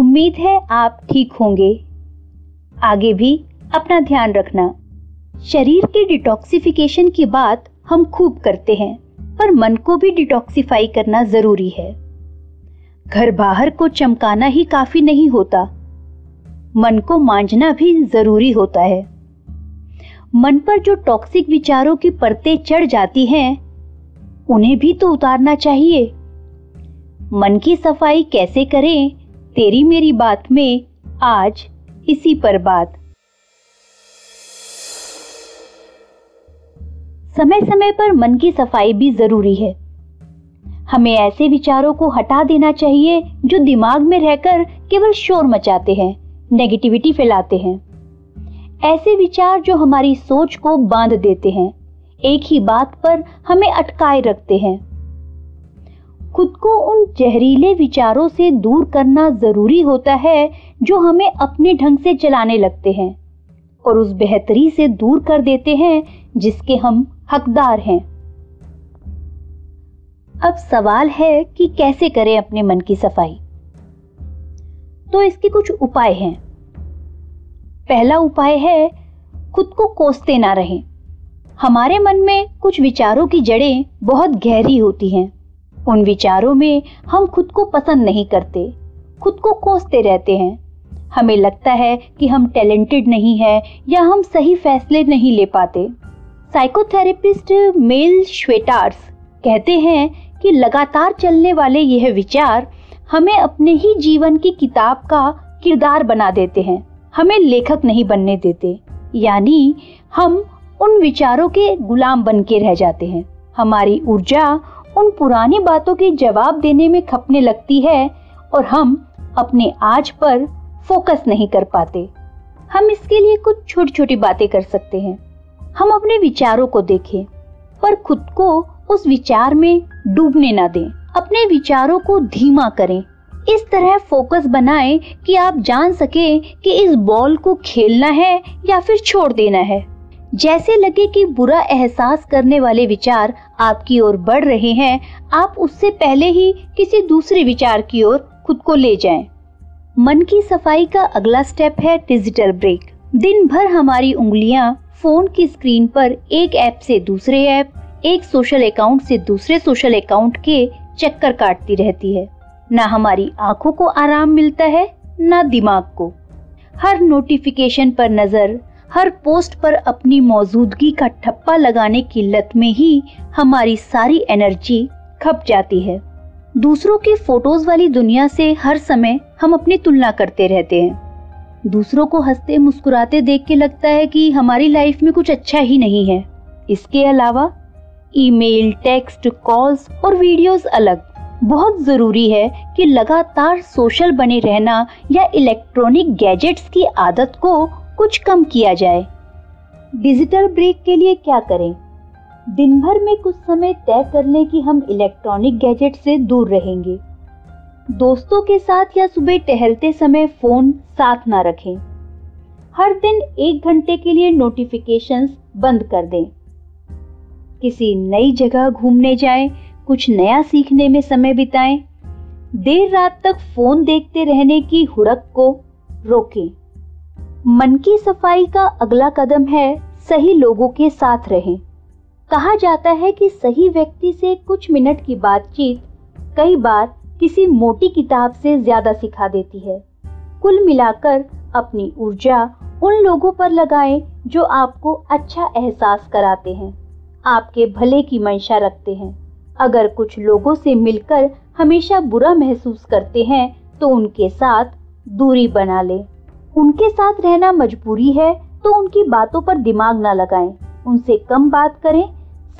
उम्मीद है आप ठीक होंगे। आगे भी अपना ध्यान रखना। शरीर के डिटॉक्सिफिकेशन की बात हम खूब करते हैं, पर मन को भी डिटॉक्सिफाई करना ज़रूरी है। घर बाहर को चमकाना ही काफ़ी नहीं होता। मन को मांझना भी ज़रूरी होता है। मन पर जो टॉक्सिक विचारों की परतें चढ़ जाती हैं, उन्हें भी तो उतारना चाहिए। मन की सफ़ाई कैसे करें तेरी मेरी बात में आज इसी पर बात। समय समय पर मन की सफ़ाई भी ज़रूरी है। हमें ऐसे विचारों को हटा देना चाहिए जो दिमाग में रहकर केवल शोर मचाते हैं नेगेटिविटी फैलाते हैं। ऐसे विचार जो हमारी सोच को बाँध देते हैं, एक ही बात पर हमें अटकाए रखते हैं। खुद को उन जहरीले विचारों से दूर करना ज़रूरी होता है, जो हमें अपने ढंग से चलाने लगते हैं और उस बेहतरी से दूर कर देते हैं, जिसके हम हकदार हैं। अब सवाल है कि कैसे करें अपने मन की सफ़ाई? तो इसके कुछ उपाय हैं। पहला उपाय है, खुद को कोसते ना रहें। हमारे मन में कुछ विचारों की जड़ें बहुत गहरी होती हैं। उन विचारों में हम खुद को पसंद नहीं करते, खुद को कोसते रहते हैं। हमें लगता है कि हम टैलेंटेड नहीं है या हम सही फैसले नहीं ले पाते। साइकोथेरेपिस्ट मेल श्वेटार्स कहते हैं कि लगातार चलने वाले यह विचार हमें अपने ही जीवन की किताब का किरदार बना देते हैं, हमें लेखक नहीं बनने देते। यानी हम उन विचारों के गुलाम बन के रह जाते हैं। हमारी ऊर्जा उन पुरानी बातों के जवाब देने में खपने लगती है और हम अपने आज पर फोकस नहीं कर पाते। हम इसके लिए कुछ छोटी छोटी बातें कर सकते हैं। हम अपने विचारों को देखें पर खुद को उस विचार में डूबने ना दें। अपने विचारों को धीमा करें। इस तरह फोकस बनाएँ कि आप जान सके कि इस बॉल को खेलना है या फिर छोड़ देना है। जैसे लगे कि बुरा एहसास करने वाले विचार आपकी ओर बढ़ रहे हैं, आप उससे पहले ही किसी दूसरे विचार की ओर खुद को ले जाएँ। मन की सफ़ाई का अगला स्टेप है डिजिटल ब्रेक दिन भर हमारी उंगलियाँ फ़ोन की स्क्रीन पर एक ऐप से दूसरे ऐप एक सोशल अकाउंट से दूसरे सोशल अकाउंट के चक्कर काटती रहती है। ना हमारी आँखों को आराम मिलता है, ना दिमाग को। हर नोटिफिकेशन पर नज़र हर पोस्ट पर अपनी मौजूदगी का ठप्पा लगाने की लत में ही हमारी सारी एनर्जी खप जाती है। दूसरों के फ़ोटोज़ वाली दुनिया से हर समय हम अपनी तुलना करते रहते हैं। दूसरों को हँसते मुस्कुराते देख के लगता है कि हमारी लाइफ में कुछ अच्छा ही नहीं है। इसके अलावा ईमेल, टेक्स्ट कॉल्स और वीडियोस अलग। बहुत ज़रूरी है कि लगातार सोशल बने रहना या इलेक्ट्रॉनिक गैजेट्स की आदत को कुछ कम किया जाए। डिजिटल ब्रेक के लिए क्या करें? दिन भर में कुछ समय तय कर लें कि हम इलेक्ट्रॉनिक गैजेट से दूर रहेंगे। दोस्तों के साथ या सुबह टहलते समय फ़ोन साथ ना रखें। हर दिन एक घंटे के लिए नोटिफिकेशंस बंद कर दें। किसी नई जगह घूमने जाएँ, कुछ नया सीखने में समय बिताएँ। देर रात तक फ़ोन देखते रहने की हुड़क को रोकें। मन की सफ़ाई का अगला कदम है सही लोगों के साथ रहें। कहा जाता है कि सही व्यक्ति से कुछ मिनट की बातचीत कई बार किसी मोटी किताब से ज़्यादा सिखा देती है। कुल मिलाकर अपनी ऊर्जा उन लोगों पर लगाएँ जो आपको अच्छा एहसास कराते हैं। आपके भले की मंशा रखते हैं। अगर कुछ लोगों से मिलकर हमेशा बुरा महसूस करते हैं तो उनके साथ दूरी बना लें। उनके साथ रहना मजबूरी है तो उनकी बातों पर दिमाग ना लगाएँ, उनसे कम बात करें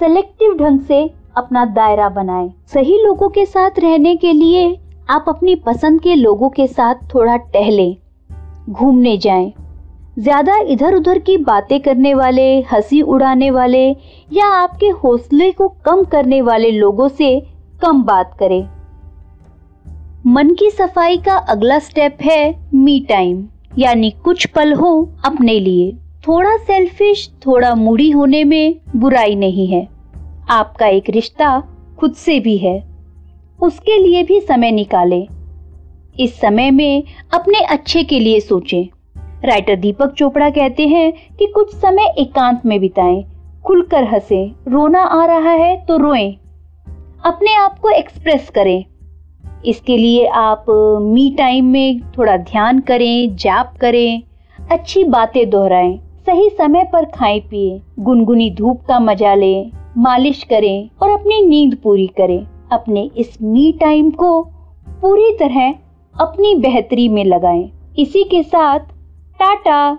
सेलेक्टिव ढंग से अपना दायरा बनाएँ। सही लोगों के साथ रहने के लिए आप अपनी पसंद के लोगों के साथ थोड़ा टहलें घूमने जाएँ। ज़्यादा इधर उधर की बातें करने वाले हँसी उड़ाने वाले या आपके हौसले को कम करने वाले लोगों से कम बात करें मन की सफ़ाई का अगला स्टेप है मी टाइम यानी कुछ पल हो अपने लिए। थोड़ा सेल्फिश थोड़ा मूडी होने में बुराई नहीं है। आपका एक रिश्ता खुद से भी है। उसके लिए भी समय निकालें। इस समय में अपने अच्छे के लिए सोचें। राइटर दीपक चोपड़ा कहते हैं कि कुछ समय एकांत में बिताएँ। खुलकर हंसें। रोना आ रहा है तो रोएँ। अपने आप को एक्सप्रेस करें। इसके लिए आप मी टाइम में थोड़ा ध्यान करें, जाप करें, अच्छी बातें दोहराएँ, सही समय पर खाएँ, पिए, गुनगुनी धूप का मज़ा लें, मालिश करें और अपनी नींद पूरी करें। अपने इस मी टाइम को पूरी तरह अपनी बेहतरी में लगाएँ। इसी के साथ, टाटा!